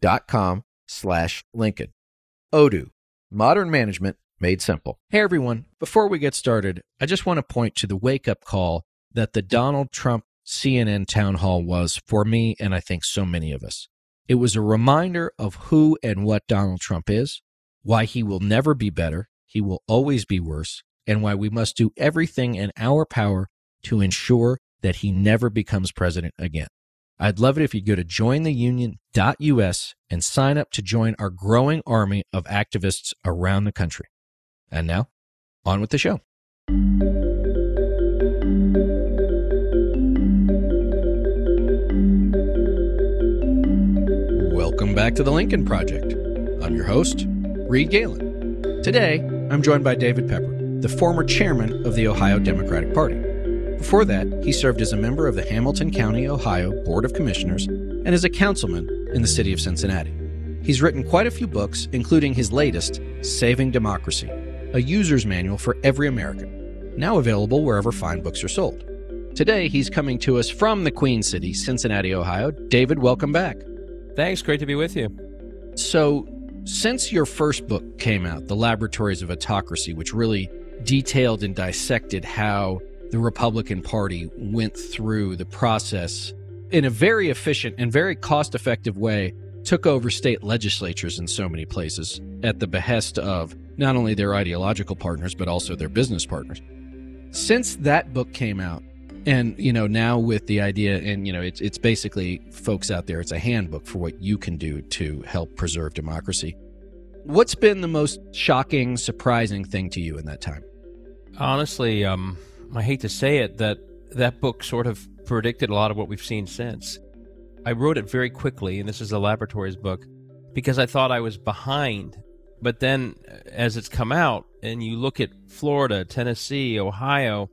dot com slash Lincoln. Odoo, modern management made simple. Hey everyone, before we get started, I just want to point to the wake up call that the Donald Trump CNN town hall was for me and I think so many of us. It was a reminder of who and what Donald Trump is, why he will never be better, he will always be worse, and why we must do everything in our power to ensure that he never becomes president again. I'd love it if you'd go to jointheunion.us and sign up to join our growing army of activists around the country. And now, on with the show. Welcome back to the Lincoln Project. I'm your host, Reed Galen. Today, I'm joined by David Pepper, the former chairman of the Ohio Democratic Party. Before that, he served as a member of the Hamilton County, Ohio Board of Commissioners and as a councilman in the city of Cincinnati. He's written quite a few books, including his latest, Saving Democracy, a user's manual for every American, now available wherever fine books are sold. Today, he's coming to us from the Queen City, Cincinnati, Ohio. David, welcome back. Thanks. Great to be with you. So, since your first book came out, The Laboratories of Autocracy, which really detailed and dissected how the Republican Party went through the process in a very efficient and very cost effective way, took over state legislatures in so many places at the behest of not only their ideological partners, but also their business partners. Since that book came out, and you know now with the idea and you know it's it's basically folks out there it's a handbook for what you can do to help preserve democracy what's been the most shocking surprising thing to you in that time honestly um I hate to say it, that that book sort of predicted a lot of what we've seen since. I wrote it very quickly, and this is a laboratories book, because I thought I was behind. But then, uh, as it's come out, and you look at Florida, Tennessee, Ohio,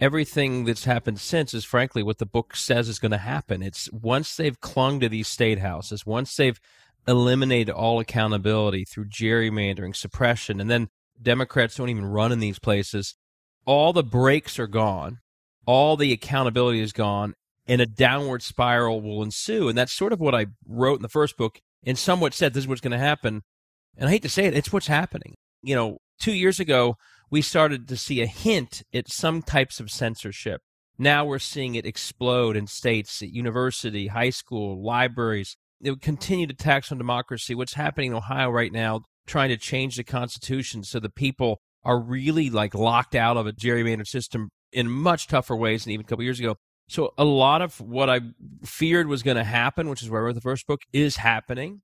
everything that's happened since is frankly what the book says is going to happen. It's once they've clung to these state houses, once they've eliminated all accountability through gerrymandering, suppression, and then Democrats don't even run in these places all the brakes are gone, all the accountability is gone, and a downward spiral will ensue. And that's sort of what I wrote in the first book and somewhat said this is what's going to happen. And I hate to say it, it's what's happening. You know, two years ago, we started to see a hint at some types of censorship. Now we're seeing it explode in states, at university, high school, libraries. It would continue to tax on democracy. What's happening in Ohio right now, trying to change the Constitution so the people are really like locked out of a gerrymandered system in much tougher ways than even a couple years ago. So a lot of what I feared was going to happen, which is where I wrote the first book, is happening.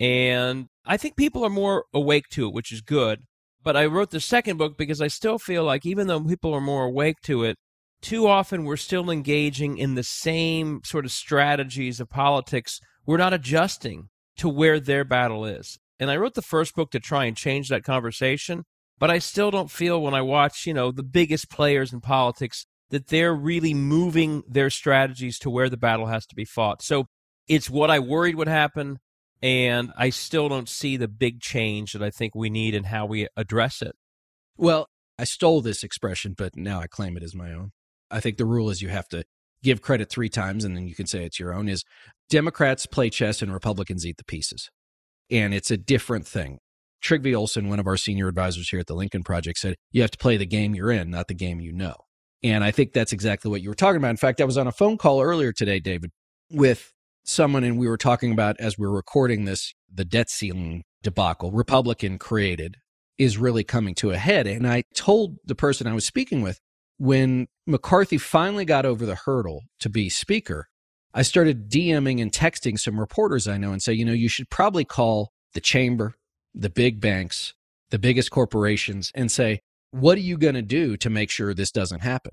And I think people are more awake to it, which is good. But I wrote the second book because I still feel like even though people are more awake to it, too often we're still engaging in the same sort of strategies of politics. We're not adjusting to where their battle is. And I wrote the first book to try and change that conversation. But I still don't feel when I watch, you know, the biggest players in politics that they're really moving their strategies to where the battle has to be fought. So it's what I worried would happen. And I still don't see the big change that I think we need in how we address it. Well, I stole this expression, but now I claim it as my own. I think the rule is you have to give credit three times and then you can say it's your own is Democrats play chess and Republicans eat the pieces. And it's a different thing. Trygve Olson, one of our senior advisors here at the Lincoln Project, said you have to play the game you're in, not the game you know. And I think that's exactly what you were talking about. In fact, I was on a phone call earlier today, David, with someone, and we were talking about as we are recording this, the debt ceiling debacle, Republican created, is really coming to a head. And I told the person I was speaking with when McCarthy finally got over the hurdle to be speaker, I started DMing and texting some reporters I know and say, you know, you should probably call the chamber, the big banks, the biggest corporations, and say, what are you going to do to make sure this doesn't happen?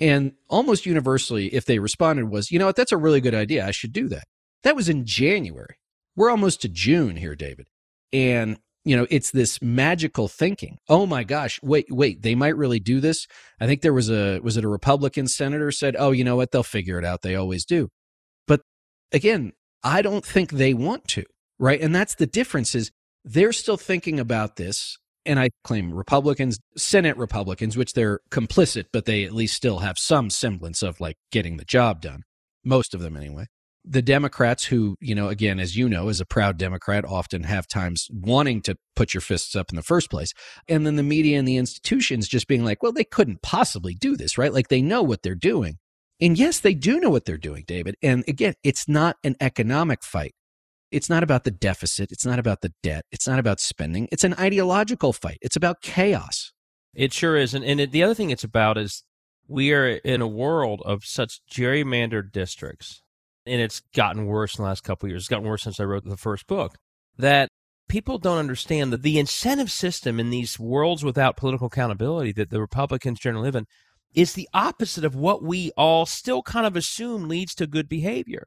And almost universally, if they responded, was, you know what, that's a really good idea. I should do that. That was in January. We're almost to June here, David. And you know, it's this magical thinking. Oh my gosh, wait, wait, they might really do this. I think there was a was it a Republican senator said, "Oh, you know what? They'll figure it out. They always do." But again, I don't think they want to, right? And that's the difference is they're still thinking about this and I claim Republicans, Senate Republicans, which they're complicit, but they at least still have some semblance of like getting the job done. Most of them anyway the Democrats, who, you know, again, as you know, as a proud Democrat, often have times wanting to put your fists up in the first place. And then the media and the institutions just being like, well, they couldn't possibly do this, right? Like they know what they're doing. And yes, they do know what they're doing, David. And again, it's not an economic fight. It's not about the deficit. It's not about the debt. It's not about spending. It's an ideological fight. It's about chaos. It sure is. And, and it, the other thing it's about is we are in a world of such gerrymandered districts and it's gotten worse in the last couple years. It's gotten worse since I wrote the first book. That people don't understand that the incentive system in these worlds without political accountability that the Republicans generally live in is the opposite of what we all still kind of assume leads to good behavior.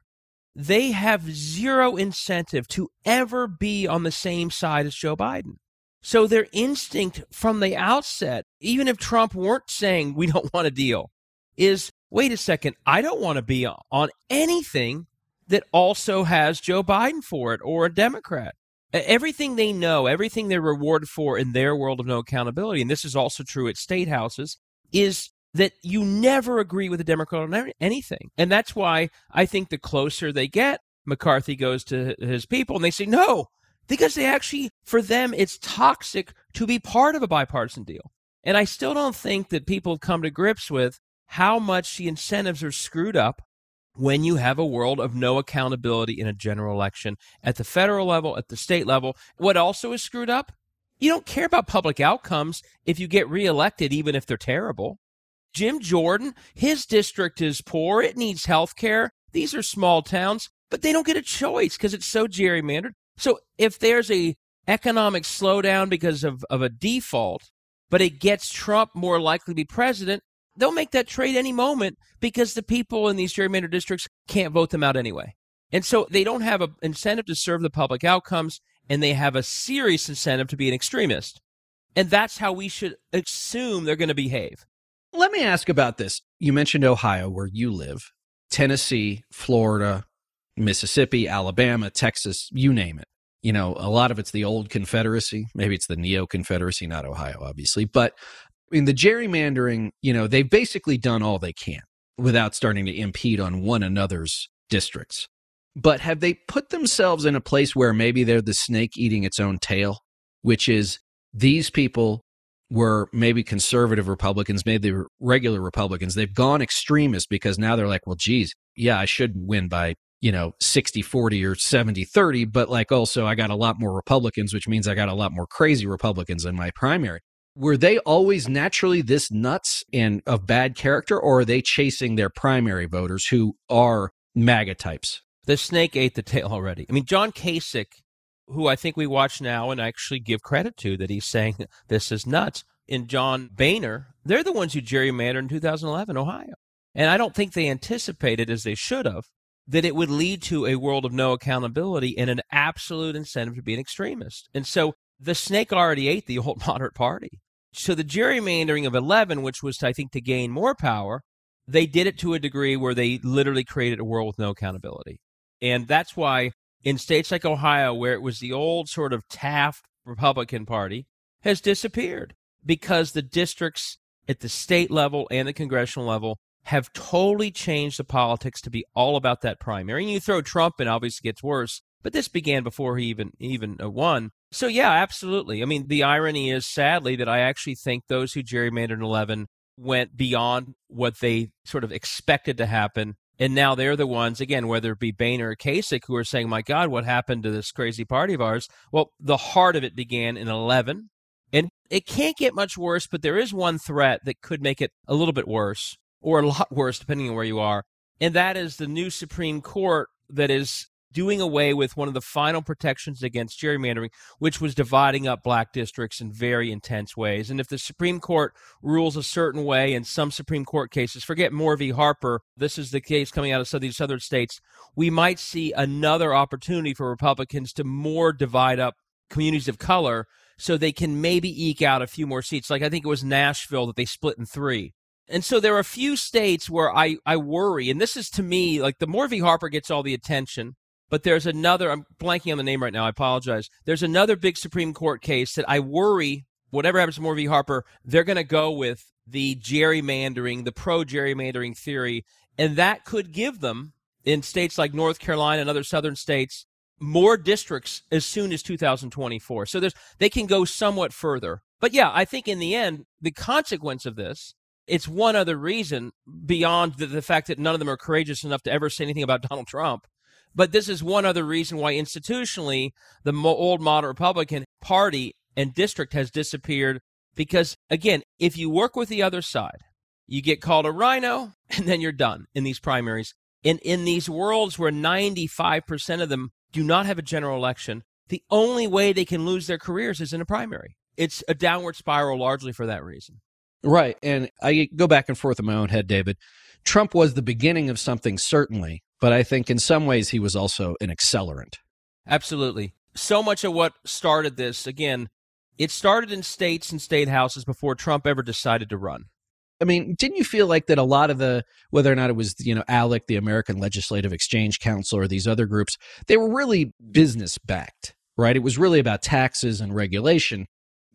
They have zero incentive to ever be on the same side as Joe Biden. So their instinct from the outset, even if Trump weren't saying we don't want a deal, is wait a second, I don't want to be on anything that also has Joe Biden for it or a Democrat. Everything they know, everything they're rewarded for in their world of no accountability, and this is also true at state houses, is that you never agree with a Democrat on anything. And that's why I think the closer they get, McCarthy goes to his people and they say, no, because they actually, for them, it's toxic to be part of a bipartisan deal. And I still don't think that people have come to grips with how much the incentives are screwed up when you have a world of no accountability in a general election at the federal level, at the state level. What also is screwed up? You don't care about public outcomes if you get reelected, even if they're terrible. Jim Jordan, his district is poor. It needs health care. These are small towns, but they don't get a choice because it's so gerrymandered. So if there's a economic slowdown because of, of a default, but it gets Trump more likely to be president, they'll make that trade any moment because the people in these gerrymandered districts can't vote them out anyway. And so they don't have an incentive to serve the public outcomes, and they have a serious incentive to be an extremist. And that's how we should assume they're going to behave. Let me ask about this. You mentioned Ohio, where you live, Tennessee, Florida, Mississippi, Alabama, Texas, you name it. You know, a lot of it's the old Confederacy. Maybe it's the Neo Confederacy, not Ohio, obviously. But in the gerrymandering, you know, they've basically done all they can without starting to impede on one another's districts. But have they put themselves in a place where maybe they're the snake eating its own tail, which is these people were maybe conservative Republicans, maybe they were regular Republicans. They've gone extremist because now they're like, well, geez, yeah, I should win by, you know, 60 40 or 70 30. But like also, I got a lot more Republicans, which means I got a lot more crazy Republicans in my primary were they always naturally this nuts and of bad character, or are they chasing their primary voters who are MAGA types? The snake ate the tail already. I mean, John Kasich, who I think we watch now and actually give credit to that he's saying this is nuts, and John Boehner, they're the ones who gerrymandered in 2011 Ohio. And I don't think they anticipated, as they should have, that it would lead to a world of no accountability and an absolute incentive to be an extremist. And so the snake already ate the old moderate party. So the gerrymandering of 11, which was, I think, to gain more power, they did it to a degree where they literally created a world with no accountability. And that's why in states like Ohio, where it was the old sort of Taft Republican Party, has disappeared because the districts at the state level and the congressional level have totally changed the politics to be all about that primary. And you throw Trump in, obviously it gets worse. But this began before he even even uh, won. So yeah, absolutely. I mean, the irony is sadly that I actually think those who gerrymandered in 11 went beyond what they sort of expected to happen. And now they're the ones, again, whether it be Boehner or Kasich, who are saying, my God, what happened to this crazy party of ours? Well, the heart of it began in 11. And it can't get much worse, but there is one threat that could make it a little bit worse or a lot worse, depending on where you are. And that is the new Supreme Court that is doing away with one of the final protections against gerrymandering, which was dividing up black districts in very intense ways. And if the Supreme Court rules a certain way in some Supreme Court cases, forget Moore v. Harper, this is the case coming out of some of these southern states, we might see another opportunity for Republicans to more divide up communities of color so they can maybe eke out a few more seats. Like I think it was Nashville that they split in three. And so there are a few states where I, I worry, and this is to me like the Moore v. Harper gets all the attention, but there's another, I'm blanking on the name right now, I apologize. There's another big Supreme Court case that I worry, whatever happens to Moore v. Harper, they're going to go with the gerrymandering, the pro gerrymandering theory, and that could give them in states like North Carolina and other southern states more districts as soon as 2024. So there's they can go somewhat further. But yeah, I think in the end, the consequence of this, it's one other reason beyond the, the fact that none of them are courageous enough to ever say anything about Donald Trump. But this is one other reason why institutionally the old modern Republican Party and district has disappeared. Because again, if you work with the other side, you get called a rhino and then you're done in these primaries. In in these worlds where 95% of them do not have a general election, the only way they can lose their careers is in a primary. It's a downward spiral largely for that reason. Right. And I go back and forth in my own head, David. Trump was the beginning of something, certainly, but I think in some ways he was also an accelerant. Absolutely. So much of what started this, again, it started in states and state houses before Trump ever decided to run. I mean, didn't you feel like that a lot of the, whether or not it was, you know, ALEC, the American Legislative Exchange Council, or these other groups, they were really business backed, right? It was really about taxes and regulation.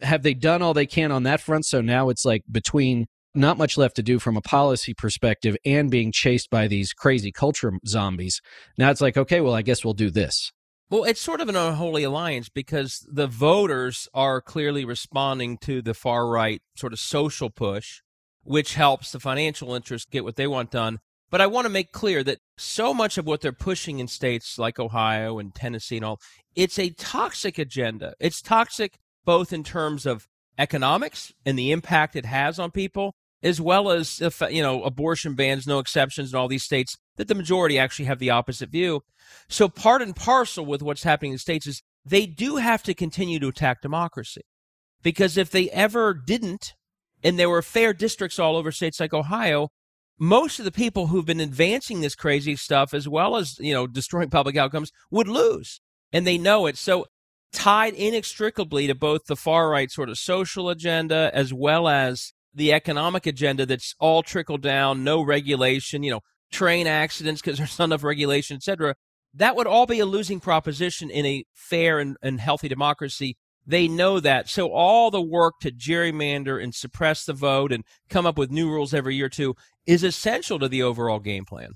Have they done all they can on that front? So now it's like between not much left to do from a policy perspective and being chased by these crazy culture zombies. Now it's like, okay, well, I guess we'll do this. Well, it's sort of an unholy alliance because the voters are clearly responding to the far right sort of social push which helps the financial interests get what they want done. But I want to make clear that so much of what they're pushing in states like Ohio and Tennessee and all, it's a toxic agenda. It's toxic both in terms of economics and the impact it has on people, as well as if you know abortion bans, no exceptions in all these states. That the majority actually have the opposite view. So part and parcel with what's happening in the states is they do have to continue to attack democracy, because if they ever didn't, and there were fair districts all over states like Ohio, most of the people who've been advancing this crazy stuff as well as, you know, destroying public outcomes would lose. And they know it. So tied inextricably to both the far right sort of social agenda as well as the economic agenda that's all trickled down, no regulation, you know, train accidents because there's not enough regulation, et cetera. That would all be a losing proposition in a fair and, and healthy democracy. They know that. So all the work to gerrymander and suppress the vote and come up with new rules every year or two is essential to the overall game plan.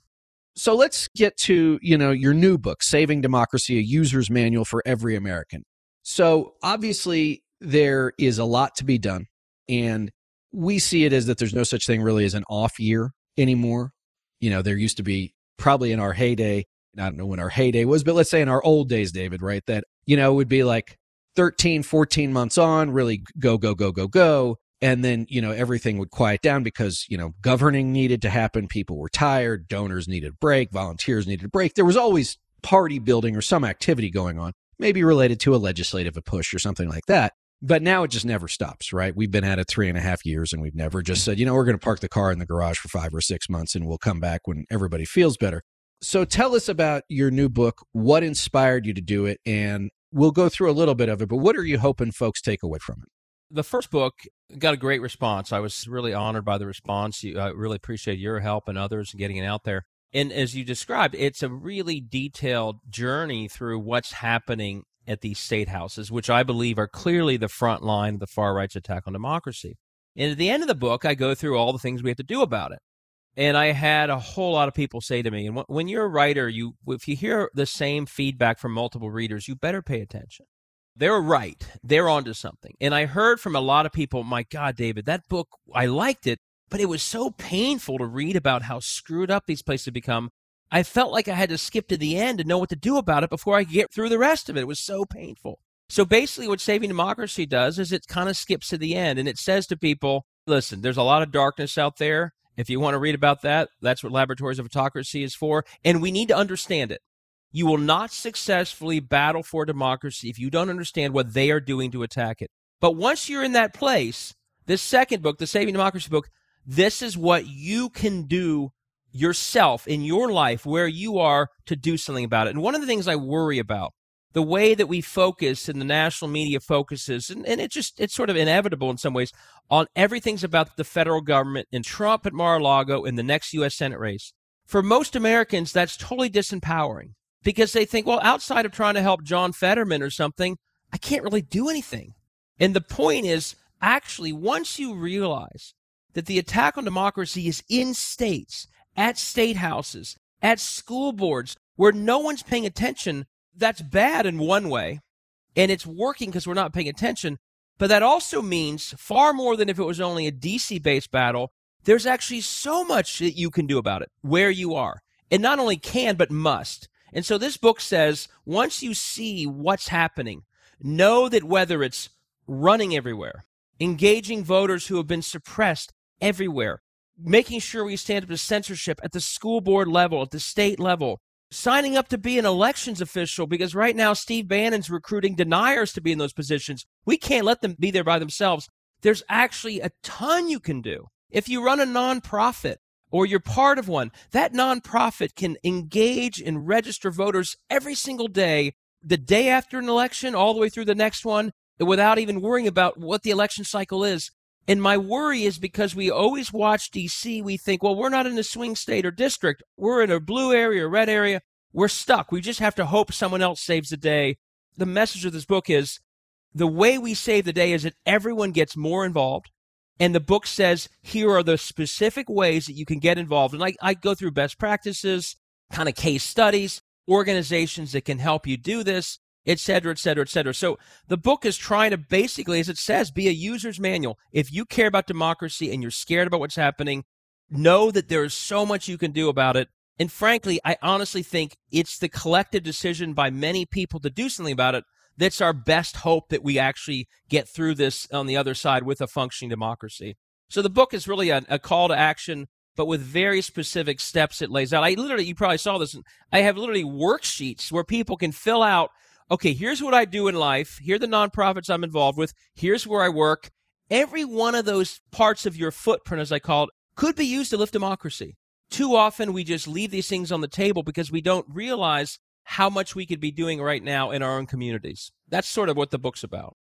So let's get to, you know, your new book, Saving Democracy, a user's manual for every American. So obviously there is a lot to be done and we see it as that there's no such thing really as an off year anymore. You know, there used to be probably in our heyday, I don't know when our heyday was, but let's say in our old days, David, right? That, you know, would be like 13, 14 months on, really go, go, go, go, go. And then, you know, everything would quiet down because, you know, governing needed to happen. People were tired. Donors needed a break. Volunteers needed a break. There was always party building or some activity going on, maybe related to a legislative push or something like that. But now it just never stops, right? We've been at it three and a half years and we've never just said, you know, we're going to park the car in the garage for five or six months and we'll come back when everybody feels better. So tell us about your new book. What inspired you to do it? And we'll go through a little bit of it, but what are you hoping folks take away from it? The first book got a great response. I was really honored by the response. I really appreciate your help and others in getting it out there. And as you described, it's a really detailed journey through what's happening at these state houses, which I believe are clearly the front line of the far right's attack on democracy. And at the end of the book, I go through all the things we have to do about it. And I had a whole lot of people say to me, and when you're a writer, you if you hear the same feedback from multiple readers, you better pay attention. They're right. They're onto something. And I heard from a lot of people, my God, David, that book, I liked it, but it was so painful to read about how screwed up these places have become. I felt like I had to skip to the end and know what to do about it before I could get through the rest of it. It was so painful. So basically, what Saving Democracy does is it kind of skips to the end and it says to people, listen, there's a lot of darkness out there. If you want to read about that, that's what Laboratories of Autocracy is for. And we need to understand it. You will not successfully battle for democracy if you don't understand what they are doing to attack it. But once you're in that place, this second book, the Saving Democracy book, this is what you can do yourself in your life where you are to do something about it. And one of the things I worry about, the way that we focus and the national media focuses, and, and it just it's sort of inevitable in some ways, on everything's about the federal government and Trump at Mar-a-Lago in the next US Senate race. For most Americans, that's totally disempowering because they think, well, outside of trying to help John Fetterman or something, I can't really do anything. And the point is, actually, once you realize that the attack on democracy is in states, at state houses, at school boards, where no one's paying attention, that's bad in one way. And it's working because we're not paying attention. But that also means far more than if it was only a DC based battle. There's actually so much that you can do about it where you are. And not only can, but must. And so this book says once you see what's happening, know that whether it's running everywhere, engaging voters who have been suppressed everywhere, making sure we stand up to censorship at the school board level, at the state level, signing up to be an elections official because right now Steve Bannon's recruiting deniers to be in those positions. We can't let them be there by themselves. There's actually a ton you can do. If you run a nonprofit, or you're part of one, that nonprofit can engage and register voters every single day, the day after an election, all the way through the next one, without even worrying about what the election cycle is. And my worry is because we always watch DC, we think, well, we're not in a swing state or district. We're in a blue area, or red area. We're stuck. We just have to hope someone else saves the day. The message of this book is the way we save the day is that everyone gets more involved. And the book says, here are the specific ways that you can get involved. And I, I go through best practices, kind of case studies, organizations that can help you do this, et cetera, et cetera, et cetera. So the book is trying to basically, as it says, be a user's manual. If you care about democracy and you're scared about what's happening, know that there is so much you can do about it. And frankly, I honestly think it's the collective decision by many people to do something about it that's our best hope that we actually get through this on the other side with a functioning democracy. So the book is really a, a call to action, but with very specific steps it lays out. I literally, you probably saw this. I have literally worksheets where people can fill out. Okay, here's what I do in life. Here are the nonprofits I'm involved with. Here's where I work. Every one of those parts of your footprint, as I call it, could be used to lift democracy. Too often we just leave these things on the table because we don't realize how much we could be doing right now in our own communities. That's sort of what the book's about.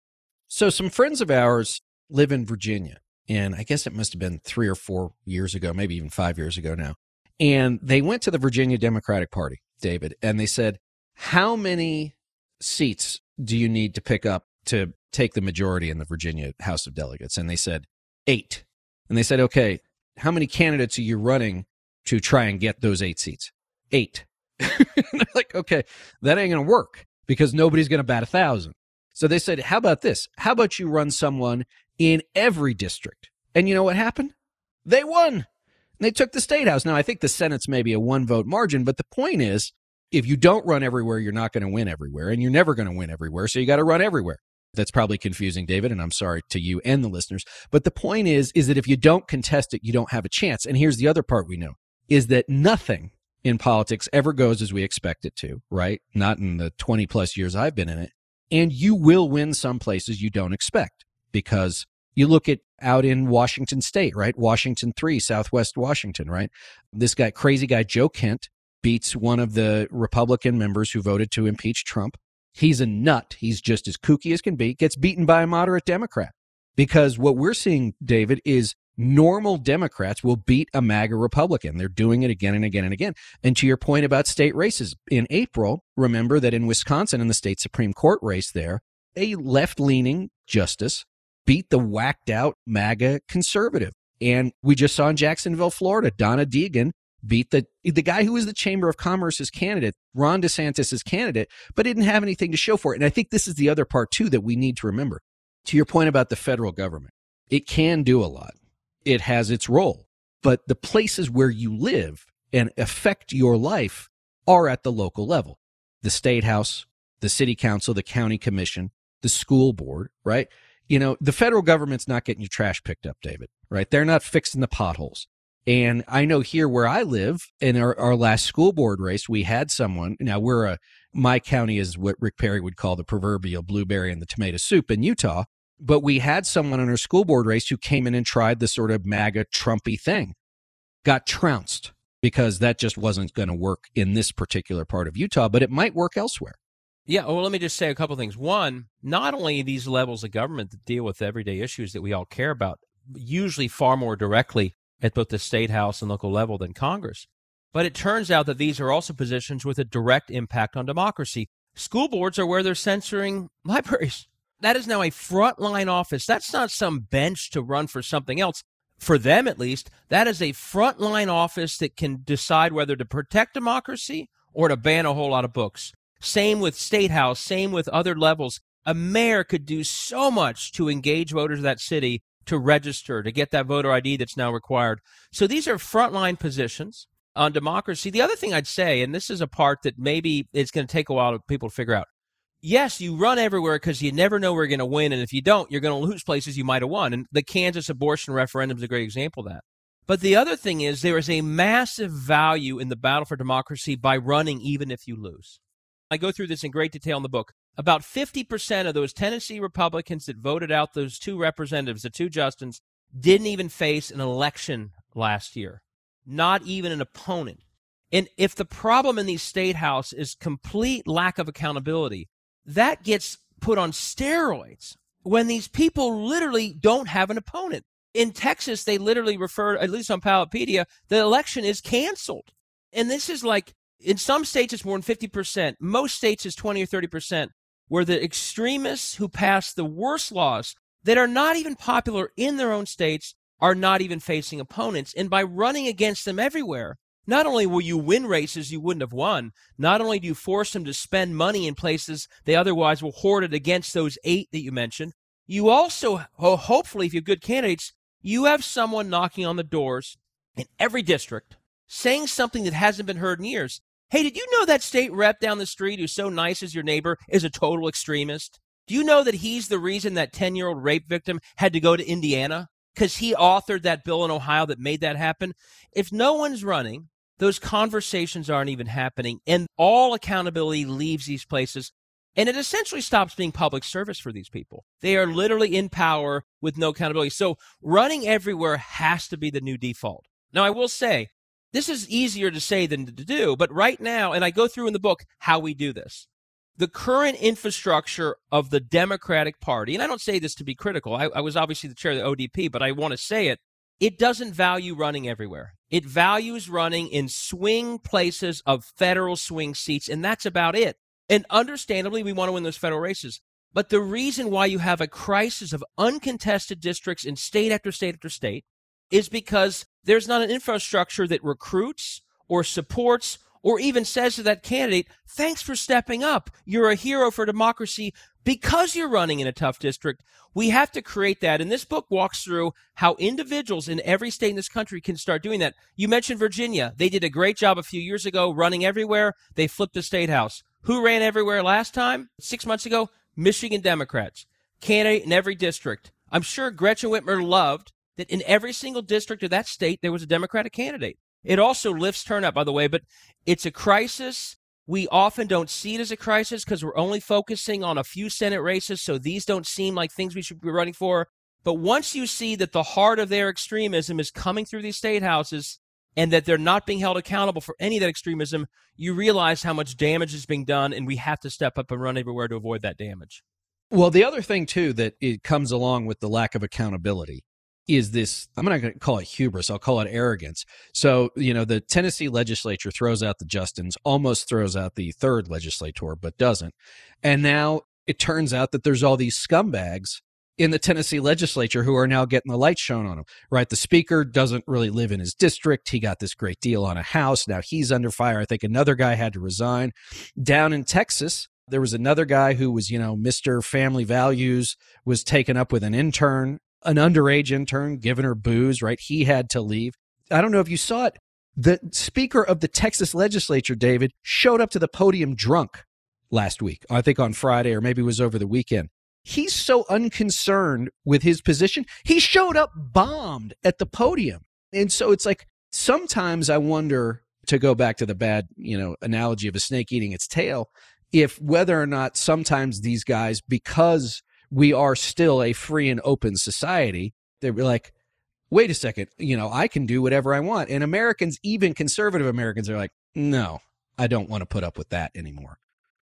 So, some friends of ours live in Virginia, and I guess it must have been three or four years ago, maybe even five years ago now. And they went to the Virginia Democratic Party, David, and they said, How many seats do you need to pick up to take the majority in the Virginia House of Delegates? And they said, Eight. And they said, Okay, how many candidates are you running to try and get those eight seats? Eight. they're like, okay, that ain't going to work because nobody's going to bat a thousand. So they said, how about this? How about you run someone in every district? And you know what happened? They won. They took the state house. Now, I think the Senate's maybe a one vote margin, but the point is, if you don't run everywhere, you're not going to win everywhere, and you're never going to win everywhere. So you got to run everywhere. That's probably confusing, David, and I'm sorry to you and the listeners. But the point is, is that if you don't contest it, you don't have a chance. And here's the other part we know is that nothing in politics ever goes as we expect it to, right? Not in the 20 plus years I've been in it. And you will win some places you don't expect because you look at out in Washington state, right? Washington 3, Southwest Washington, right? This guy, crazy guy, Joe Kent, beats one of the Republican members who voted to impeach Trump. He's a nut. He's just as kooky as can be, gets beaten by a moderate Democrat. Because what we're seeing, David, is normal Democrats will beat a MAGA Republican. They're doing it again and again and again. And to your point about state races, in April, remember that in Wisconsin, in the state Supreme Court race there, a left leaning justice beat the whacked out MAGA conservative. And we just saw in Jacksonville, Florida, Donna Deegan beat the the guy who was the Chamber of Commerce's candidate, Ron DeSantis's candidate, but didn't have anything to show for it. And I think this is the other part too that we need to remember. To your point about the federal government, it can do a lot it has its role. But the places where you live and affect your life are at the local level the state house, the city council, the county commission, the school board, right? You know, the federal government's not getting your trash picked up, David, right? They're not fixing the potholes. And I know here where I live in our, our last school board race, we had someone. Now we're a, my county is what Rick Perry would call the proverbial blueberry and the tomato soup in Utah. But we had someone in our school board race who came in and tried the sort of MAGA Trumpy thing, got trounced because that just wasn't going to work in this particular part of Utah, but it might work elsewhere. Yeah, well, let me just say a couple things. One, not only these levels of government that deal with everyday issues that we all care about, usually far more directly at both the state house and local level than Congress, but it turns out that these are also positions with a direct impact on democracy. School boards are where they're censoring libraries. That is now a frontline office. That's not some bench to run for something else. For them, at least, that is a frontline office that can decide whether to protect democracy or to ban a whole lot of books. Same with State House, same with other levels. A mayor could do so much to engage voters of that city to register, to get that voter ID that's now required. So these are frontline positions on democracy. The other thing I'd say, and this is a part that maybe it's going to take a while for people to figure out. Yes, you run everywhere because you never know where you're going to win. And if you don't, you're going to lose places you might have won. And the Kansas abortion referendum is a great example of that. But the other thing is, there is a massive value in the battle for democracy by running even if you lose. I go through this in great detail in the book. About 50% of those Tennessee Republicans that voted out those two representatives, the two Justins, didn't even face an election last year, not even an opponent. And if the problem in these state house is complete lack of accountability, that gets put on steroids when these people literally don't have an opponent. In Texas, they literally refer, at least on Ballotpedia, the election is canceled. And this is like in some states it's more than 50%. Most states is 20 or 30%, where the extremists who pass the worst laws that are not even popular in their own states are not even facing opponents. And by running against them everywhere, not only will you win races you wouldn't have won, not only do you force them to spend money in places they otherwise will hoard it against those eight that you mentioned, you also, hopefully, if you have good candidates, you have someone knocking on the doors in every district saying something that hasn't been heard in years. Hey, did you know that state rep down the street who's so nice as your neighbor is a total extremist? Do you know that he's the reason that 10 year old rape victim had to go to Indiana? Because he authored that bill in Ohio that made that happen. If no one's running, those conversations aren't even happening, and all accountability leaves these places. And it essentially stops being public service for these people. They are literally in power with no accountability. So running everywhere has to be the new default. Now, I will say, this is easier to say than to do, but right now, and I go through in the book how we do this. The current infrastructure of the Democratic Party, and I don't say this to be critical, I, I was obviously the chair of the ODP, but I want to say it, it doesn't value running everywhere. It values running in swing places of federal swing seats, and that's about it. And understandably, we want to win those federal races. But the reason why you have a crisis of uncontested districts in state after state after state is because there's not an infrastructure that recruits or supports or even says to that candidate, thanks for stepping up. You're a hero for democracy because you're running in a tough district. We have to create that. And this book walks through how individuals in every state in this country can start doing that. You mentioned Virginia. They did a great job a few years ago running everywhere. They flipped the state house. Who ran everywhere last time? Six months ago? Michigan Democrats. Candidate in every district. I'm sure Gretchen Whitmer loved that in every single district of that state, there was a Democratic candidate. It also lifts turnout, by the way, but it's a crisis. We often don't see it as a crisis because we're only focusing on a few Senate races, so these don't seem like things we should be running for. But once you see that the heart of their extremism is coming through these state houses and that they're not being held accountable for any of that extremism, you realize how much damage is being done, and we have to step up and run everywhere to avoid that damage. Well, the other thing, too, that it comes along with the lack of accountability is this I'm not going to call it hubris, I'll call it arrogance. So, you know, the Tennessee legislature throws out the Justins, almost throws out the third legislator, but doesn't. And now it turns out that there's all these scumbags in the Tennessee legislature who are now getting the light shown on them, right? The speaker doesn't really live in his district. He got this great deal on a house. Now he's under fire. I think another guy had to resign. Down in Texas, there was another guy who was, you know, Mr. Family Values, was taken up with an intern an underage intern giving her booze, right? He had to leave. I don't know if you saw it. The Speaker of the Texas legislature, David, showed up to the podium drunk last week, I think on Friday or maybe it was over the weekend. He's so unconcerned with his position. He showed up bombed at the podium. And so it's like, sometimes I wonder to go back to the bad, you know, analogy of a snake eating its tail, if whether or not sometimes these guys, because we are still a free and open society, they're like, wait a second, you know, I can do whatever I want. And Americans, even conservative Americans, are like, no, I don't want to put up with that anymore.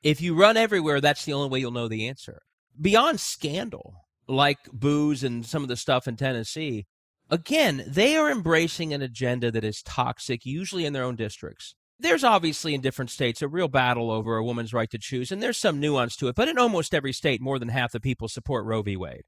If you run everywhere, that's the only way you'll know the answer. Beyond scandal, like booze and some of the stuff in Tennessee, again, they are embracing an agenda that is toxic, usually in their own districts. There's obviously in different states a real battle over a woman's right to choose, and there's some nuance to it, but in almost every state, more than half the people support Roe v. Wade.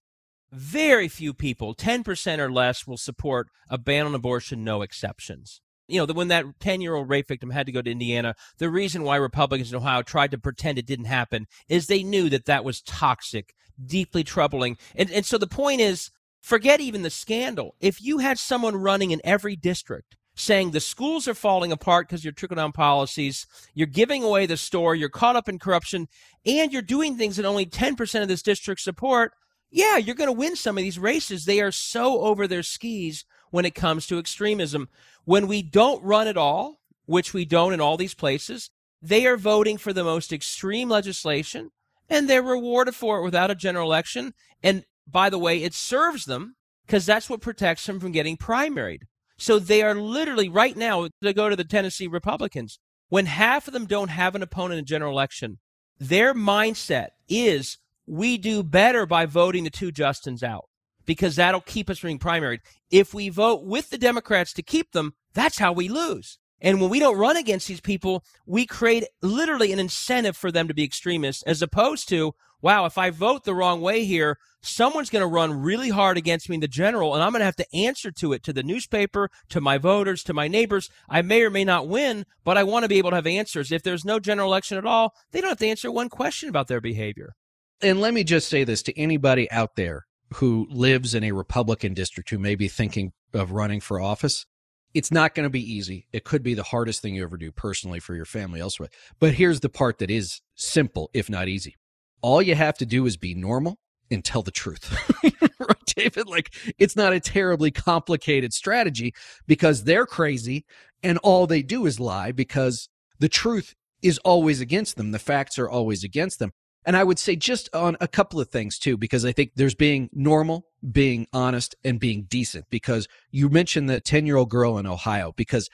Very few people, 10% or less, will support a ban on abortion, no exceptions. You know, when that 10 year old rape victim had to go to Indiana, the reason why Republicans in Ohio tried to pretend it didn't happen is they knew that that was toxic, deeply troubling. And, and so the point is forget even the scandal. If you had someone running in every district saying the schools are falling apart because you're trickle down policies, you're giving away the store, you're caught up in corruption, and you're doing things that only 10% of this district support, yeah, you're going to win some of these races. They are so over their skis when it comes to extremism. When we don't run at all, which we don't in all these places, they are voting for the most extreme legislation and they're rewarded for it without a general election. And by the way, it serves them because that's what protects them from getting primaried. So they are literally right now to go to the Tennessee Republicans. When half of them don't have an opponent in general election, their mindset is we do better by voting the two Justins out because that'll keep us from being primaried. If we vote with the Democrats to keep them, that's how we lose. And when we don't run against these people, we create literally an incentive for them to be extremists as opposed to, wow, if I vote the wrong way here, someone's going to run really hard against me in the general, and I'm going to have to answer to it, to the newspaper, to my voters, to my neighbors. I may or may not win, but I want to be able to have answers. If there's no general election at all, they don't have to answer one question about their behavior. And let me just say this to anybody out there who lives in a Republican district who may be thinking of running for office it's not going to be easy. It could be the hardest thing you ever do personally for your family elsewhere. But here's the part that is simple, if not easy. All you have to do is be normal and tell the truth. right, David? Like, it's not a terribly complicated strategy because they're crazy and all they do is lie because the truth is always against them. The facts are always against them. And I would say just on a couple of things too, because I think there's being normal, being honest, and being decent. Because you mentioned the 10 year old girl in Ohio, because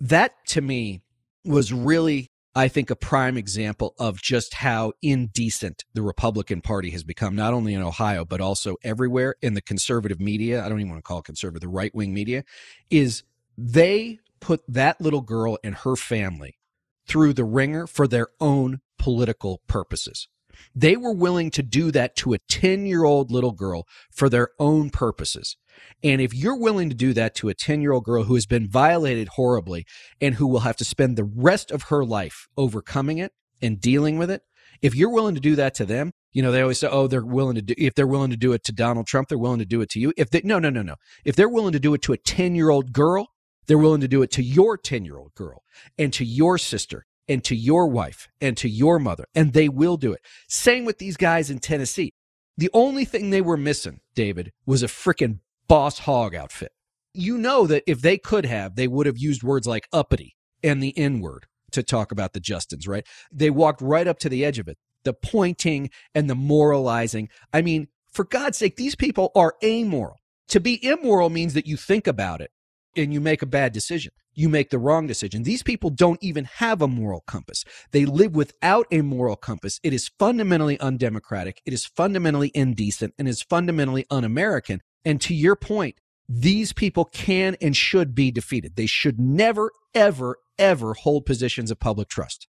that to me was really, I think, a prime example of just how indecent the Republican Party has become, not only in Ohio, but also everywhere in the conservative media. I don't even want to call it conservative, the right wing media, is they put that little girl and her family through the ringer for their own political purposes. They were willing to do that to a 10 year old little girl for their own purposes. And if you're willing to do that to a 10 year old girl who has been violated horribly and who will have to spend the rest of her life overcoming it and dealing with it, if you're willing to do that to them, you know, they always say, oh, they're willing to do, if they're willing to do it to Donald Trump, they're willing to do it to you. If they, no, no, no, no. If they're willing to do it to a 10 year old girl, they're willing to do it to your 10 year old girl and to your sister and to your wife and to your mother, and they will do it. Same with these guys in Tennessee. The only thing they were missing, David, was a freaking Boss Hogg outfit. You know that if they could have, they would have used words like uppity and the N word to talk about the Justins, right? They walked right up to the edge of it. The pointing and the moralizing. I mean, for God's sake, these people are amoral. To be immoral means that you think about it and you make a bad decision you make the wrong decision. These people don't even have a moral compass. They live without a moral compass. It is fundamentally undemocratic. It is fundamentally indecent and is fundamentally un American. And to your point, these people can and should be defeated. They should never, ever, ever hold positions of public trust.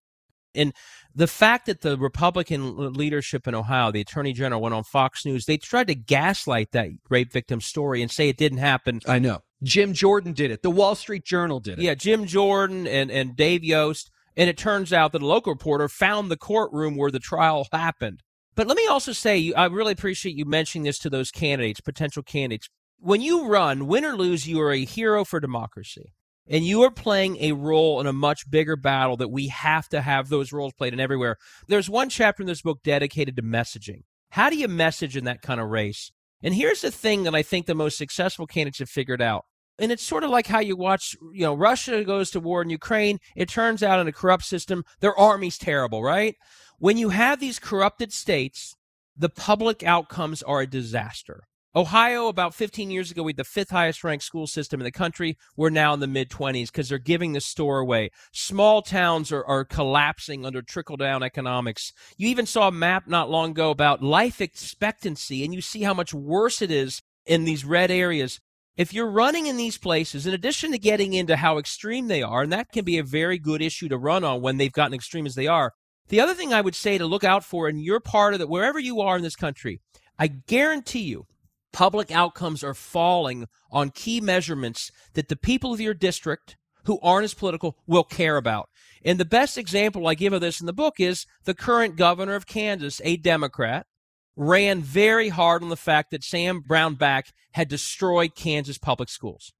And the fact that the Republican leadership in Ohio, the attorney general, went on Fox News, they tried to gaslight that rape victim story and say it didn't happen. I know. Jim Jordan did it. The Wall Street Journal did it. Yeah, Jim Jordan and, and Dave Yost. And it turns out that a local reporter found the courtroom where the trial happened. But let me also say, I really appreciate you mentioning this to those candidates, potential candidates. When you run, win or lose, you are a hero for democracy. And you are playing a role in a much bigger battle that we have to have those roles played in everywhere. There's one chapter in this book dedicated to messaging. How do you message in that kind of race? And here's the thing that I think the most successful candidates have figured out And it's sort of like how you watch, you know, Russia goes to war in Ukraine. It turns out in a corrupt system, their army's terrible, right? When you have these corrupted states, the public outcomes are a disaster. Ohio, about 15 years ago, we had the fifth highest ranked school system in the country. We're now in the mid 20s because they're giving the store away. Small towns are, are collapsing under trickle down economics. You even saw a map not long ago about life expectancy, and you see how much worse it is in these red areas. If you're running in these places, in addition to getting into how extreme they are, and that can be a very good issue to run on when they've gotten extreme as they are, the other thing I would say to look out for in your part of the, wherever you are in this country, I guarantee you public outcomes are falling on key measurements that the people of your district who aren't as political will care about. And the best example I give of this in the book is the current governor of Kansas, a Democrat, ran very hard on the fact that Sam Brownback had destroyed Kansas public schools.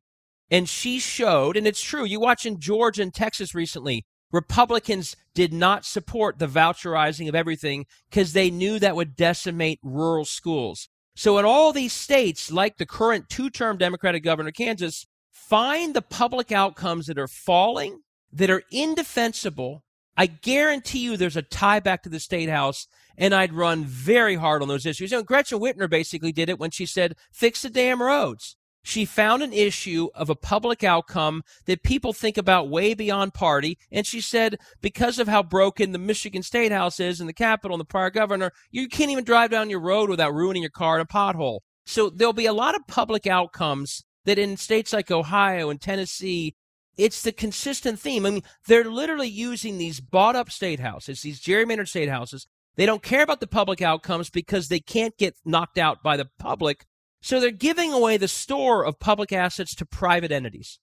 And she showed, and it's true, you watch in Georgia and Texas recently, Republicans did not support the voucherizing of everything because they knew that would decimate rural schools. So, in all these states, like the current two term Democratic governor of Kansas, find the public outcomes that are falling, that are indefensible. I guarantee you there's a tie back to the state house, and I'd run very hard on those issues. You know, Gretchen Whitmer basically did it when she said, fix the damn roads. She found an issue of a public outcome that people think about way beyond party. And she said, because of how broken the Michigan State House is and the Capitol and the prior governor, you can't even drive down your road without ruining your car in a pothole. So there'll be a lot of public outcomes that in states like Ohio and Tennessee, it's the consistent theme. I mean, they're literally using these bought up state houses, these gerrymandered state houses. They don't care about the public outcomes because they can't get knocked out by the public so they're giving away the store of public assets to private entities.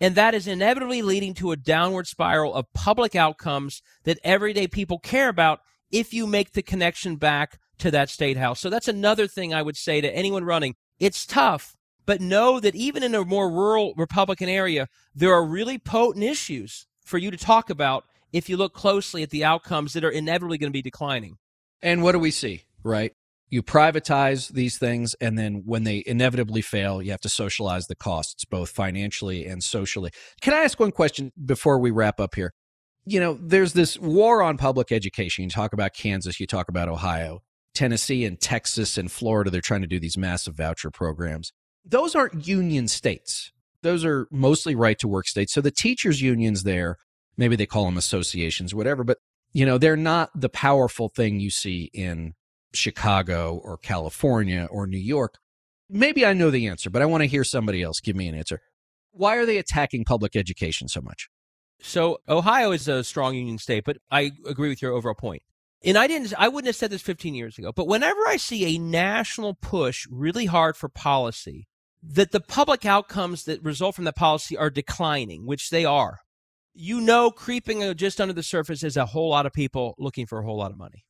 And that is inevitably leading to a downward spiral of public outcomes that everyday people care about if you make the connection back to that state house. So that's another thing I would say to anyone running. It's tough, but know that even in a more rural Republican area, there are really potent issues for you to talk about if you look closely at the outcomes that are inevitably going to be declining. And what do we see, right? you privatize these things and then when they inevitably fail you have to socialize the costs both financially and socially can i ask one question before we wrap up here you know there's this war on public education you talk about kansas you talk about ohio tennessee and texas and florida they're trying to do these massive voucher programs those aren't union states those are mostly right to work states so the teachers unions there maybe they call them associations whatever but you know they're not the powerful thing you see in Chicago or California or New York? Maybe I know the answer, but I want to hear somebody else give me an answer. Why are they attacking public education so much? So Ohio is a strong union state, but I agree with your overall point. And I didn't I wouldn't have said this 15 years ago, but whenever I see a national push really hard for policy, that the public outcomes that result from that policy are declining, which they are. You know, creeping uh, just under the surface is a whole lot of people looking for a whole lot of money.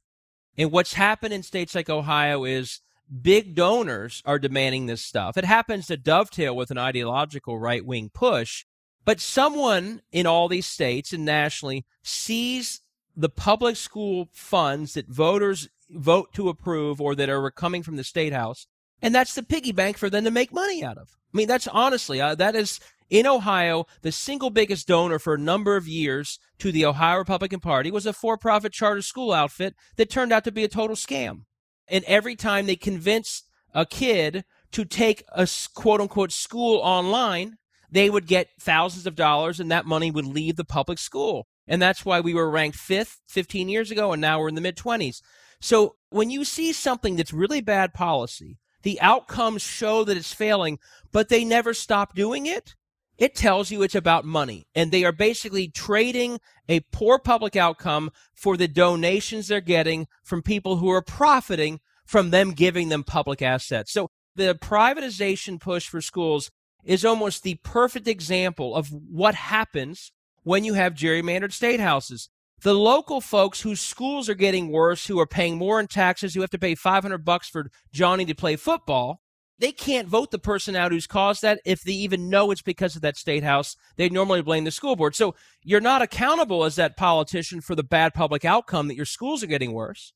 And what's happened in states like Ohio is big donors are demanding this stuff. It happens to dovetail with an ideological right wing push, but someone in all these states and nationally sees the public school funds that voters vote to approve or that are coming from the state house, and that's the piggy bank for them to make money out of. I mean, that's honestly, uh, that is in Ohio, the single biggest donor for a number of years to the Ohio Republican Party was a for profit charter school outfit that turned out to be a total scam. And every time they convinced a kid to take a quote unquote school online, they would get thousands of dollars and that money would leave the public school. And that's why we were ranked fifth 15 years ago and now we're in the mid 20s. So when you see something that's really bad policy, the outcomes show that it's failing, but they never stop doing it it tells you it's about money. And they are basically trading a poor public outcome for the donations they're getting from people who are profiting from them giving them public assets. So the privatization push for schools is almost the perfect example of what happens when you have gerrymandered state houses. The local folks whose schools are getting worse, who are paying more in taxes, who have to pay 500 bucks for Johnny to play football, they can't vote the person out who's caused that if they even know it's because of that state house. They normally blame the school board. So you're not accountable as that politician for the bad public outcome that your schools are getting worse.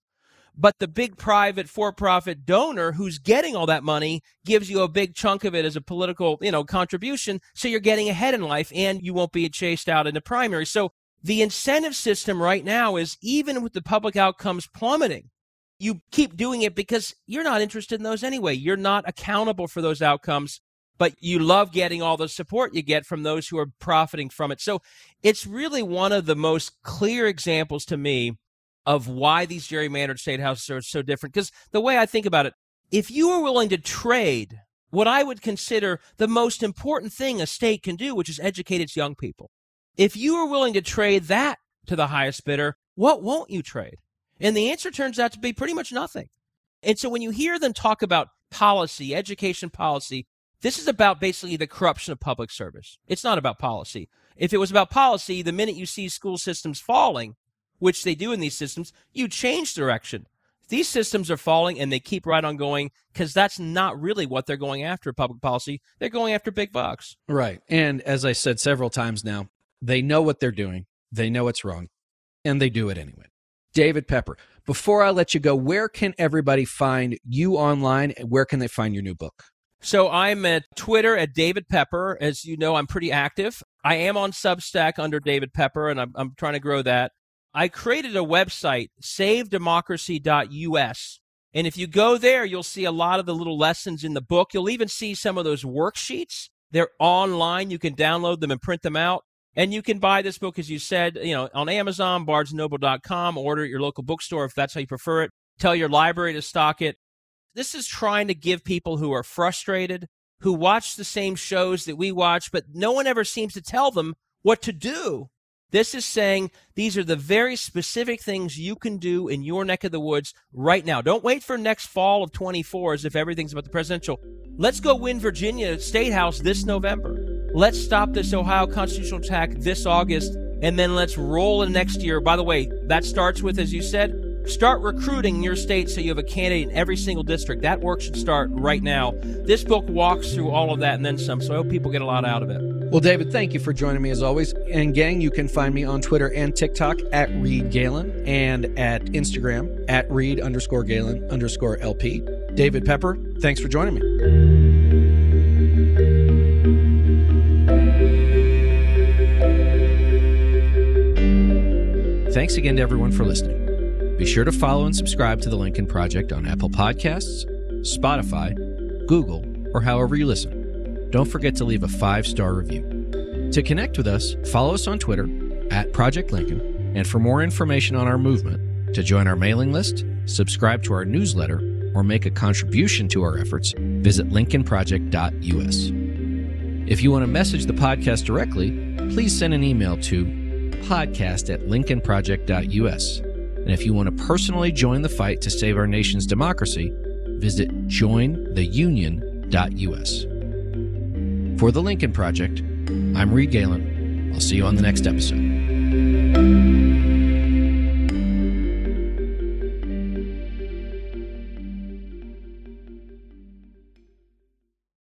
but the big private for-profit donor who's getting all that money gives you a big chunk of it as a political, you know, contribution, so you're getting ahead in life and you won't be chased out in the primary. So the incentive system right now is even with the public outcomes plummeting, you keep doing it because you're not interested in those anyway. You're not accountable for those outcomes, but you love getting all the support you get from those who are profiting from it. So it's really one of the most clear examples to me of why these gerrymandered state houses are so different. Because the way I think about it, if you are willing to trade what I would consider the most important thing a state can do, which is educate its young people, if you are willing to trade that to the highest bidder, what won't you trade? And the answer turns out to be pretty much nothing. And so when you hear them talk about policy, education policy, this is about basically the corruption of public service. It's not about policy. If it was about policy, the minute you see school systems falling, which they do in these systems, you change direction. These systems are falling and they keep right on going because that's not really what they're going after public policy. They're going after big bucks. Right. And as I said several times now, they know what they're doing, they know it's wrong, and they do it anyway. David Pepper, before I let you go, where can everybody find you online and where can they find your new book? So I'm at Twitter at David Pepper. As you know, I'm pretty active. I am on Substack under David Pepper, and I'm, I'm trying to grow that. I created a website, savedemocracy.us. And if you go there, you'll see a lot of the little lessons in the book. You'll even see some of those worksheets. They're online. You can download them and print them out. And you can buy this book, as you said, you know, on Amazon, barnesnoble.com, order at your local bookstore if that's how you prefer it. Tell your library to stock it. This is trying to give people who are frustrated, who watch the same shows that we watch, but no one ever seems to tell them what to do this is saying these are the very specific things you can do in your neck of the woods right now. Don't wait for next fall of 24 as if everything's about the presidential. Let's go win Virginia State House this November. Let's stop this Ohio constitutional attack this August, and then let's roll in next year. By the way, that starts with, as you said, Start recruiting in your state so you have a candidate in every single district. That work should start right now. This book walks through all of that and then some, so I hope people get a lot out of it. Well, David, thank you for joining me as always. And gang, you can find me on Twitter and TikTok at Reed Galen and at Instagram at Reed underscore Galen underscore LP. David Pepper, thanks for joining me. Thanks again to everyone for listening. Be sure to follow and subscribe to the Lincoln Project on Apple Podcasts, Spotify, Google, or however you listen. Don't forget to leave a five star review. To connect with us, follow us on Twitter at Project Lincoln, and for more information on our movement, to join our mailing list, subscribe to our newsletter, or make a contribution to our efforts, visit lincolnproject.us. If you want to message the podcast directly, please send an email to podcast at lincolnproject.us. And if you want to personally join the fight to save our nation's democracy, visit jointheunion.us. For the Lincoln Project, I'm Reed Galen. I'll see you on the next episode.